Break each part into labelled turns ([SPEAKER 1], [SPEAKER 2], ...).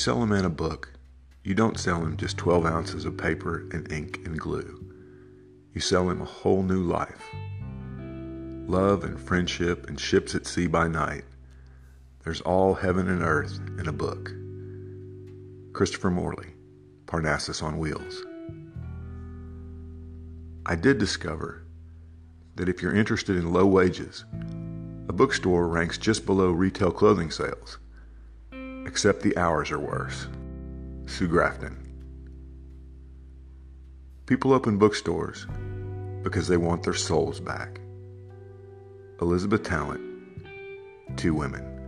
[SPEAKER 1] Sell a man a book, you don't sell him just 12 ounces of paper and ink and glue. You sell him a whole new life. Love and friendship and ships at sea by night. There's all heaven and earth in a book. Christopher Morley, Parnassus on Wheels. I did discover that if you're interested in low wages, a bookstore ranks just below retail clothing sales, except the hours are worse. Sue Grafton. People open bookstores because they want their souls back. Elizabeth Tallent, Two Women.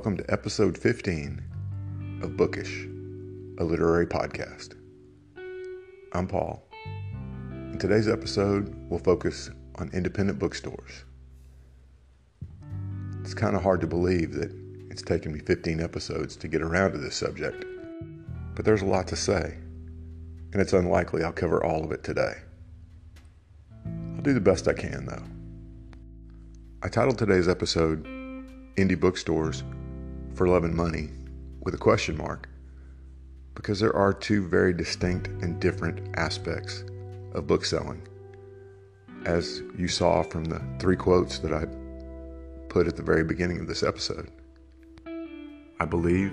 [SPEAKER 1] Welcome to episode 15 of Bookish, a literary podcast. I'm Paul. In today's episode, we'll focus on independent bookstores. It's kind of hard to believe that it's taken me 15 episodes to get around to this subject, but there's a lot to say, and it's unlikely I'll cover all of it today. I'll do the best I can, though. I titled today's episode Indie Bookstores for love and money with a question mark because there are two very distinct and different aspects of book selling. As you saw from the three quotes that I put at the very beginning of this episode, I believe,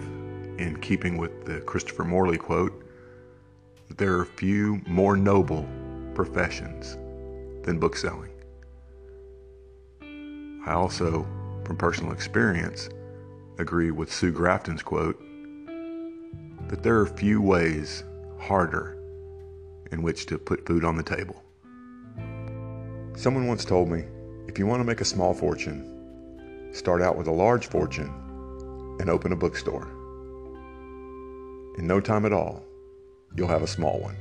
[SPEAKER 1] in keeping with the Christopher Morley quote, that there are few more noble professions than book selling. I also, from personal experience, agree with Sue Grafton's quote that there are few ways harder in which to put food on the table. Someone once told me if you want to make a small fortune, start out with a large fortune and open a bookstore. In no time at all, you'll have a small one.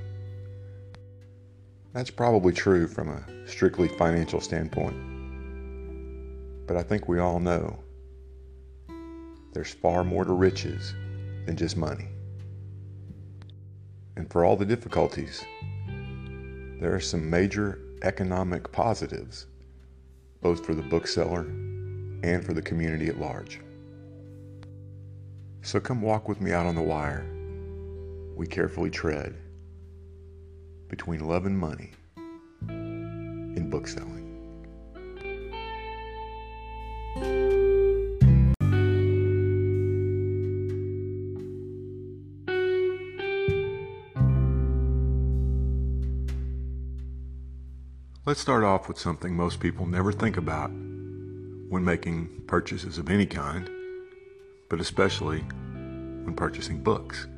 [SPEAKER 1] That's probably true from a strictly financial standpoint. But I think we all know there's far more to riches than just money. And for all the difficulties, there are some major economic positives, both for the bookseller and for the community at large. So come walk with me out on the wire. We carefully tread between love and money in bookselling. Let's start off with something most people never think about when making purchases of any kind, but especially when purchasing books.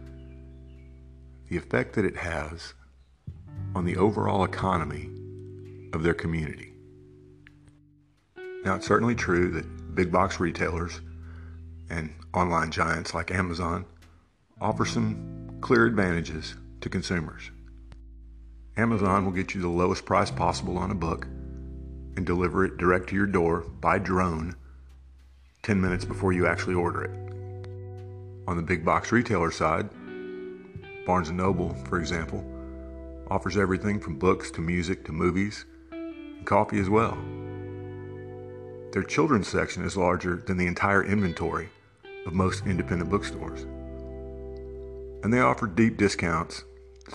[SPEAKER 1] The effect that it has on the overall economy of their community. Now, it's certainly true that big box retailers and online giants like Amazon offer some clear advantages to consumers. Amazon will get you the lowest price possible on a book and deliver it direct to your door by drone 10 minutes before you actually order it. On the big box retailer side, Barnes & Noble, for example, offers everything from books to music to movies and coffee as well. Their children's section is larger than the entire inventory of most independent bookstores. And they offer deep discounts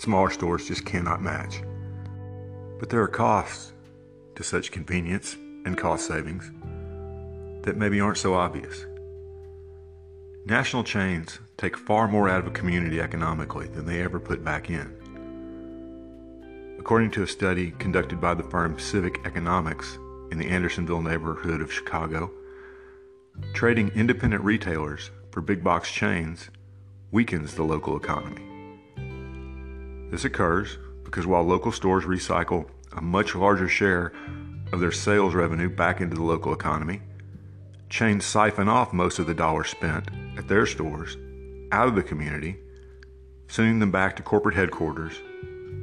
[SPEAKER 1] smaller stores just cannot match. But there are costs to such convenience and cost savings that maybe aren't so obvious. National chains take far more out of a community economically than they ever put back in. According to a study conducted by the firm Civic Economics in the Andersonville neighborhood of Chicago, trading independent retailers for big box chains weakens the local economy. This occurs because while local stores recycle a much larger share of their sales revenue back into the local economy, chains siphon off most of the dollars spent at their stores out of the community, sending them back to corporate headquarters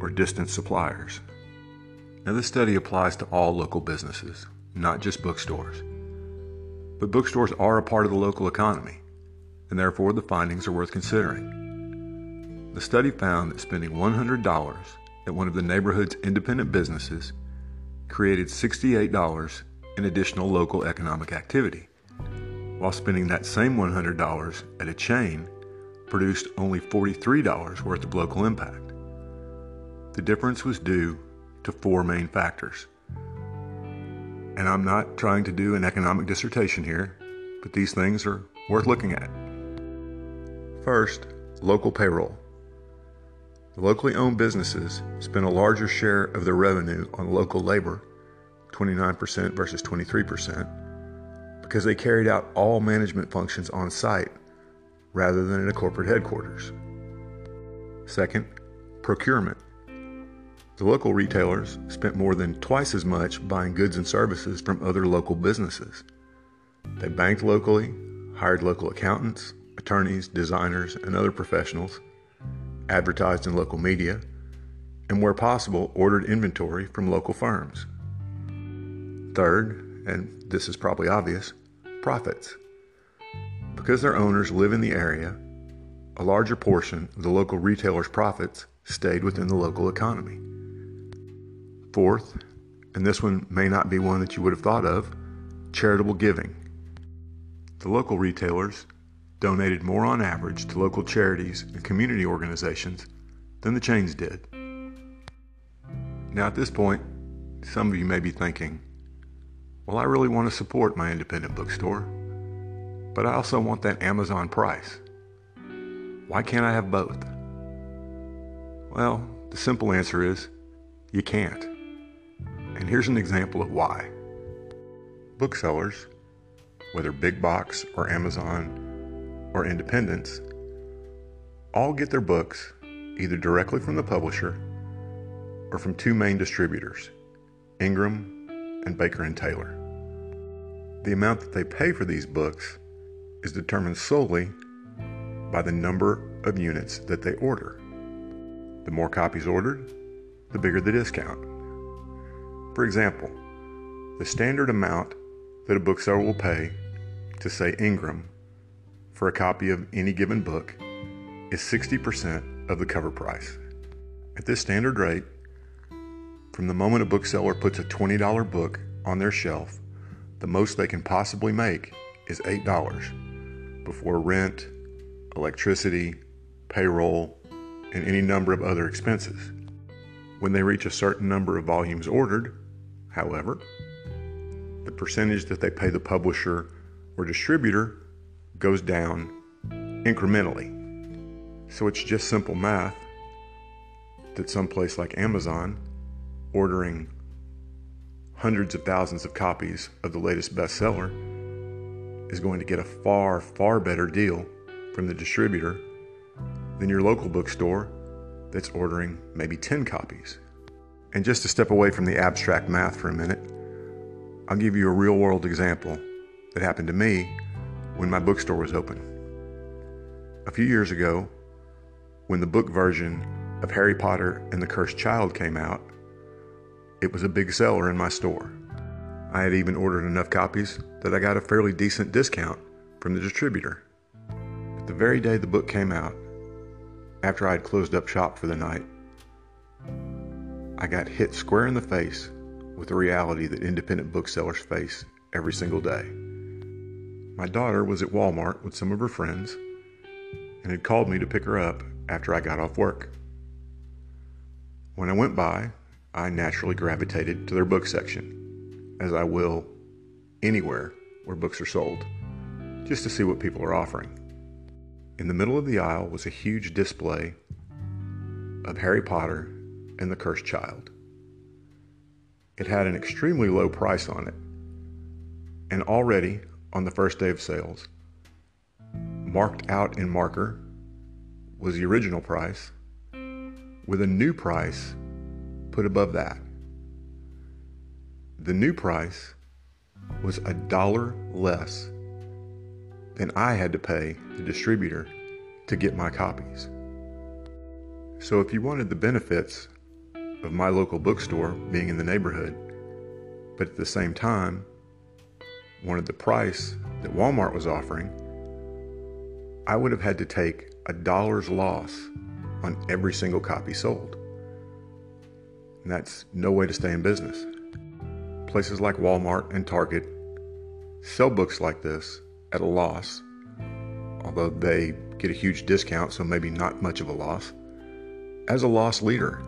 [SPEAKER 1] or distant suppliers. Now, this study applies to all local businesses, not just bookstores. But bookstores are a part of the local economy, and therefore the findings are worth considering. The study found that spending $100 at one of the neighborhood's independent businesses created $68 in additional local economic activity, while spending that same $100 at a chain produced only $43 worth of local impact. The difference was due to four main factors. And I'm not trying to do an economic dissertation here, but these things are worth looking at. First, local payroll. Locally owned businesses spend a larger share of their revenue on local labor, 29% versus 23%, because they carried out all management functions on site rather than at a corporate headquarters. Second, procurement. The local retailers spent more than twice as much buying goods and services from other local businesses. They banked locally, hired local accountants, attorneys, designers, and other professionals, advertised in local media, and where possible, ordered inventory from local firms. Third, and this is probably obvious, profits. Because their owners live in the area, a larger portion of the local retailer's profits stayed within the local economy. Fourth, and this one may not be one that you would have thought of, charitable giving. The local retailers donated more on average to local charities and community organizations than the chains did. Now, at this point, some of you may be thinking, well, I really want to support my independent bookstore but I also want that Amazon price. Why can't I have both? Well, the simple answer is you can't. And here's an example of why. Booksellers, whether big box or Amazon or independents, all get their books either directly from the publisher or from two main distributors, Ingram and Baker and Taylor. The amount that they pay for these books is determined solely by the number of units that they order. The more copies ordered, the bigger the discount. For example, the standard amount that a bookseller will pay to, say, Ingram for a copy of any given book is 60% of the cover price. At this standard rate, from the moment a bookseller puts a $20 book on their shelf, the most they can possibly make is $8 before rent, electricity, payroll, and any number of other expenses. When they reach a certain number of volumes ordered, however, the percentage that they pay the publisher or distributor goes down incrementally. So it's just simple math that someplace like Amazon ordering hundreds of thousands of copies of the latest bestseller is going to get a far, far better deal from the distributor than your local bookstore that's ordering maybe 10 copies. And just to step away from the abstract math for a minute, I'll give you a real world example that happened to me when my bookstore was open. A few years ago, when the book version of Harry Potter and the Cursed Child came out, it was a big seller in my store. I had even ordered enough copies that I got a fairly decent discount from the distributor. But the very day the book came out, after I had closed up shop for the night, I got hit square in the face with the reality that independent booksellers face every single day. My daughter was at Walmart with some of her friends and had called me to pick her up after I got off work. When I went by, I naturally gravitated to their book section as I will anywhere where books are sold, just to see what people are offering. In the middle of the aisle was a huge display of Harry Potter and the Cursed Child. It had an extremely low price on it, and already on the first day of sales, marked out in marker was the original price, with a new price put above that. The new price was a dollar less than I had to pay the distributor to get my copies. So, if you wanted the benefits of my local bookstore being in the neighborhood, But at the same time, wanted the price that Walmart was offering, I would have had to take a dollar's loss on every single copy sold. And that's no way to stay in business. Places like Walmart and Target sell books like this at a loss, although they get a huge discount, so maybe not much of a loss, as a loss leader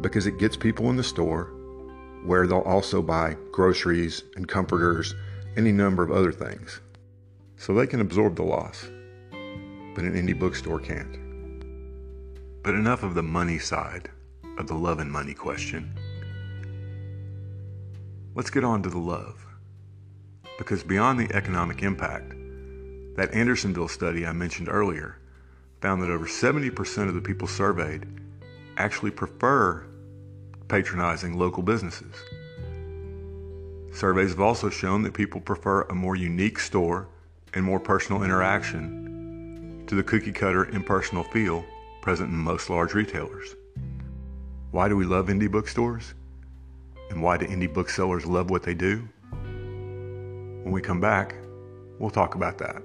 [SPEAKER 1] because it gets people in the store where they'll also buy groceries and comforters, any number of other things. So they can absorb the loss, but an indie bookstore can't. But enough of the money side of the love and money question. Let's get on to the love. Because beyond the economic impact, that Andersonville study I mentioned earlier found that over 70% of the people surveyed actually prefer patronizing local businesses. Surveys have also shown that people prefer a more unique store and more personal interaction to the cookie cutter impersonal feel present in most large retailers. Why do we love indie bookstores? And why do indie booksellers love what they do? When we come back, we'll talk about that.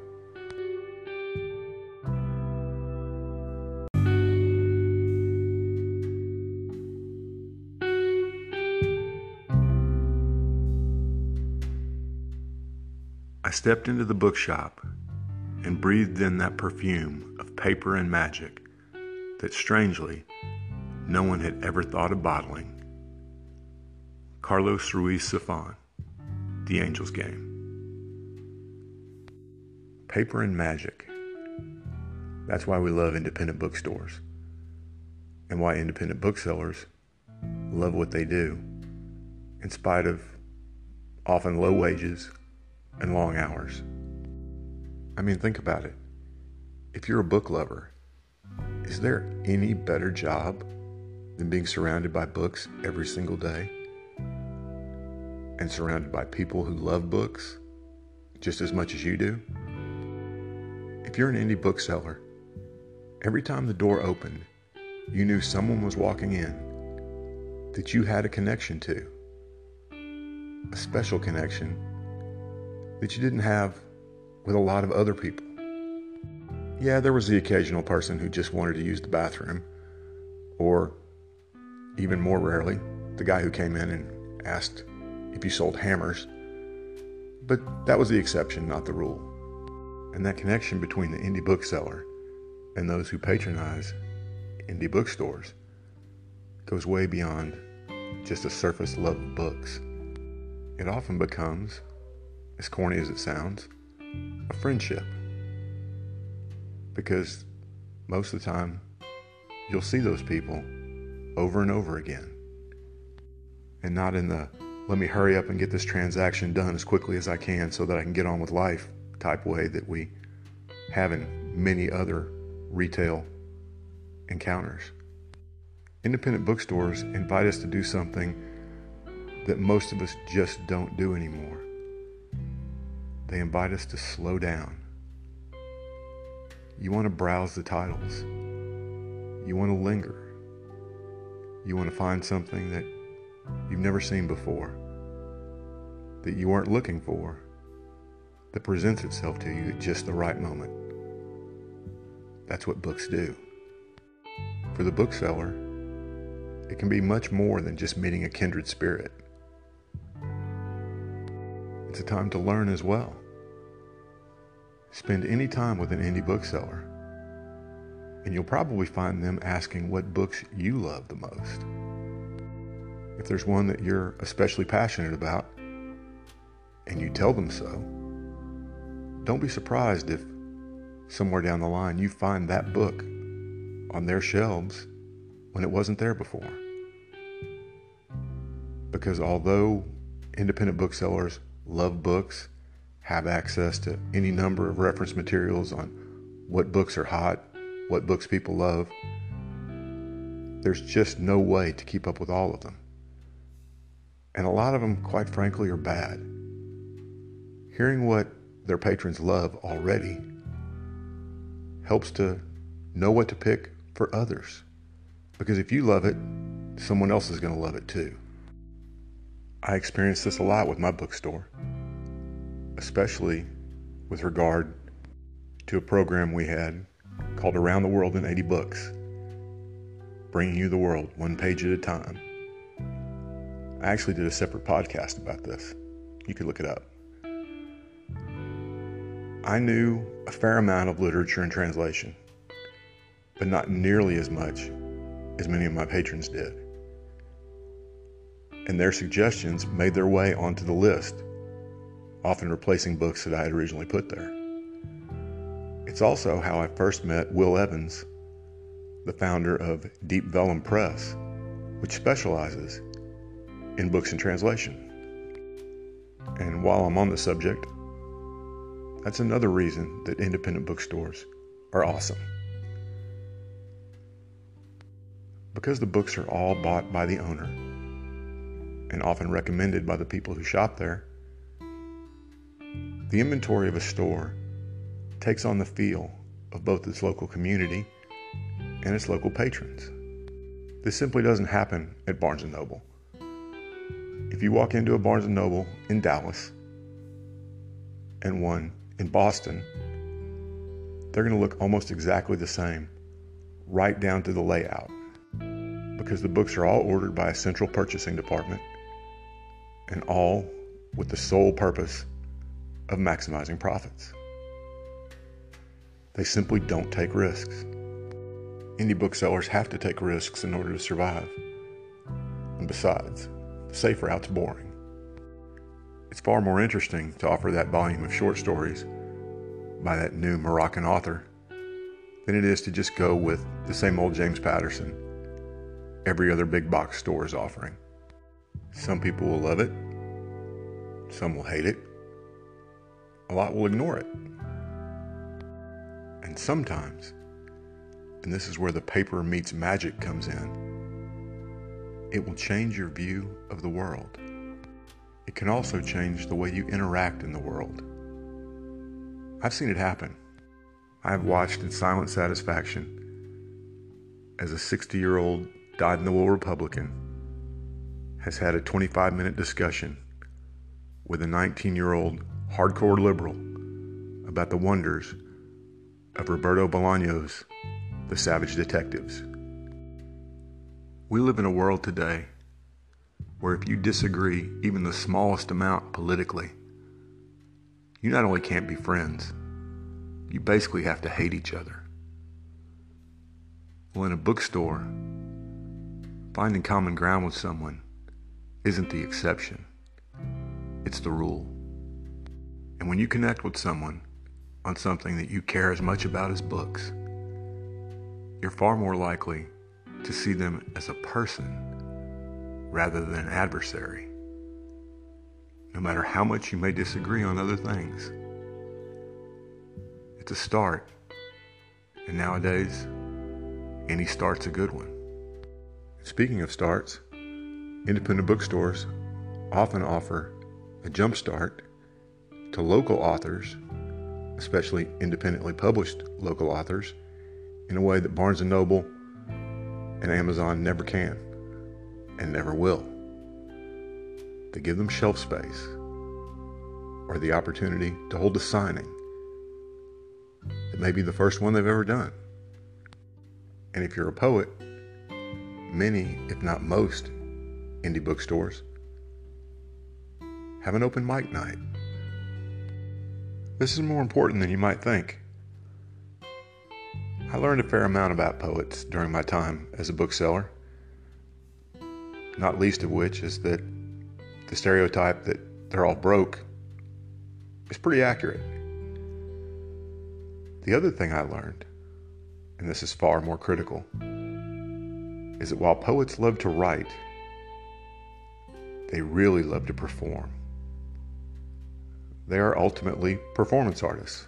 [SPEAKER 1] I stepped into the bookshop and breathed in that perfume of paper and magic that strangely no one had ever thought of bottling. Carlos Ruiz Zafon, The Angel's Game. Paper and magic. That's why we love independent bookstores and why independent booksellers love what they do, in spite of often low wages and long hours. I mean, think about it. If you're a book lover, is there any better job than being surrounded by books every single day and surrounded by people who love books just as much as you do? If you're an indie bookseller, every time the door opened, you knew someone was walking in that you had a connection to, a special connection that you didn't have with a lot of other people. Yeah, there was the occasional person who just wanted to use the bathroom, or even more rarely, the guy who came in and asked if you sold hammers. But that was the exception, not the rule. And that connection between the indie bookseller and those who patronize indie bookstores goes way beyond just a surface love of books. It often becomes, as corny as it sounds, a friendship because most of the time you'll see those people over and over again. And not in the let me hurry up and get this transaction done as quickly as I can so that I can get on with life type way that we have in many other retail encounters. Independent bookstores invite us to do something that most of us just don't do anymore. They invite us to slow down you want to browse the titles. You want to linger. You want to find something that you've never seen before, that you weren't looking for, that presents itself to you at just the right moment. That's what books do. For the bookseller, it can be much more than just meeting a kindred spirit. It's a time to learn as well. Spend any time with an indie bookseller, and you'll probably find them asking what books you love the most. If there's one that you're especially passionate about, and you tell them so, don't be surprised if somewhere down the line you find that book on their shelves when it wasn't there before. Because although independent booksellers love books have access to any number of reference materials on what books are hot, what books people love. There's just no way to keep up with all of them. And a lot of them, quite frankly, are bad. Hearing what their patrons love already helps to know what to pick for others. Because if you love it, someone else is going to love it too. I experience this a lot with my bookstore, especially with regard to a program we had called Around the World in 80 Books, bringing you the world one page at a time. I actually did a separate podcast about this. You could look it up. I knew a fair amount of literature and translation, but not nearly as much as many of my patrons did. And their suggestions made their way onto the list, often replacing books that I had originally put there. It's also how I first met Will Evans, the founder of Deep Vellum Press, which specializes in books and translation. And while I'm on the subject, that's another reason that independent bookstores are awesome. Because the books are all bought by the owner and often recommended by the people who shop there, the inventory of a store takes on the feel of both its local community and its local patrons. This simply doesn't happen at Barnes & Noble. If you walk into a Barnes & Noble in Dallas and one in Boston, they're going to look almost exactly the same, right down to the layout, because the books are all ordered by a central purchasing department and all with the sole purpose of maximizing profits. They simply don't take risks. Indie booksellers have to take risks in order to survive. And besides, the safe route's boring. It's far more interesting to offer that volume of short stories by that new Moroccan author than it is to just go with the same old James Patterson every other big box store is offering. Some people will love it, some will hate it, a lot will ignore it. And sometimes, and this is where the paper meets magic comes in, it will change your view of the world. It can also change the way you interact in the world. I've seen it happen. I've watched in silent satisfaction as a 60 year old dyed in the wool Republican has had a 25 minute discussion with a 19 year old hardcore liberal about the wonders of Roberto Bolaño's The Savage Detectives. We live in a world today where if you disagree even the smallest amount politically, you not only can't be friends, you basically have to hate each other. Well, in a bookstore, finding common ground with someone isn't the exception, it's the rule. And when you connect with someone on something that you care as much about as books, you're far more likely to see them as a person rather than an adversary, no matter how much you may disagree on other things. It's a start, and nowadays, any start's a good one. Speaking of starts, independent bookstores often offer a jump start to local authors especially independently published local authors, in a way that Barnes & Noble and Amazon never can and never will. They give them shelf space or the opportunity to hold a signing. It may be the first one they've ever done. And if you're a poet, many, if not most, indie bookstores have an open mic night. This is more important than you might think. I learned a fair amount about poets during my time as a bookseller, not least of which is that the stereotype that they're all broke is pretty accurate. The other thing I learned, and this is far more critical, is that while poets love to write, they really love to perform. They are ultimately performance artists,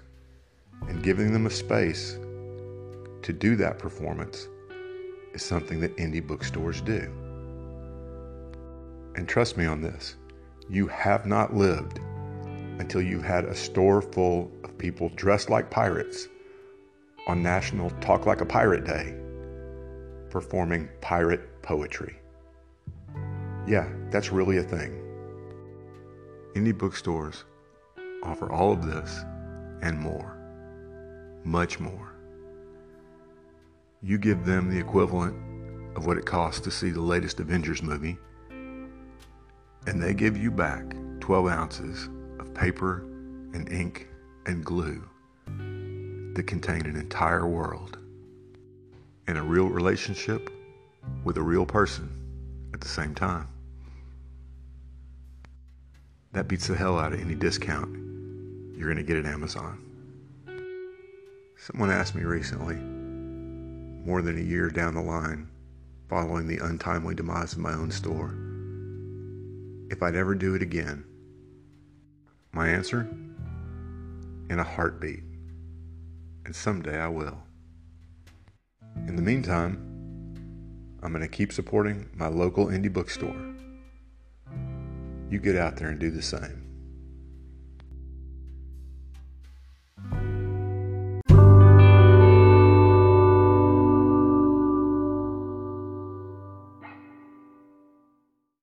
[SPEAKER 1] and giving them a space to do that performance is something that indie bookstores do. And trust me on this you have not lived until you've had a store full of people dressed like pirates on National Talk Like a Pirate Day performing pirate poetry. Yeah, that's really a thing. Indie bookstores offer all of this and more. Much more. You give them the equivalent of what it costs to see the latest Avengers movie, and they give you back 12 ounces of paper and ink and glue that contain an entire world and a real relationship with a real person at the same time. That beats the hell out of any discount you're going to get at Amazon. Someone asked me recently, more than a year down the line, following the untimely demise of my own store, if I'd ever do it again. My answer? In a heartbeat. And someday I will. In the meantime, I'm going to keep supporting my local indie bookstore. You get out there and do the same.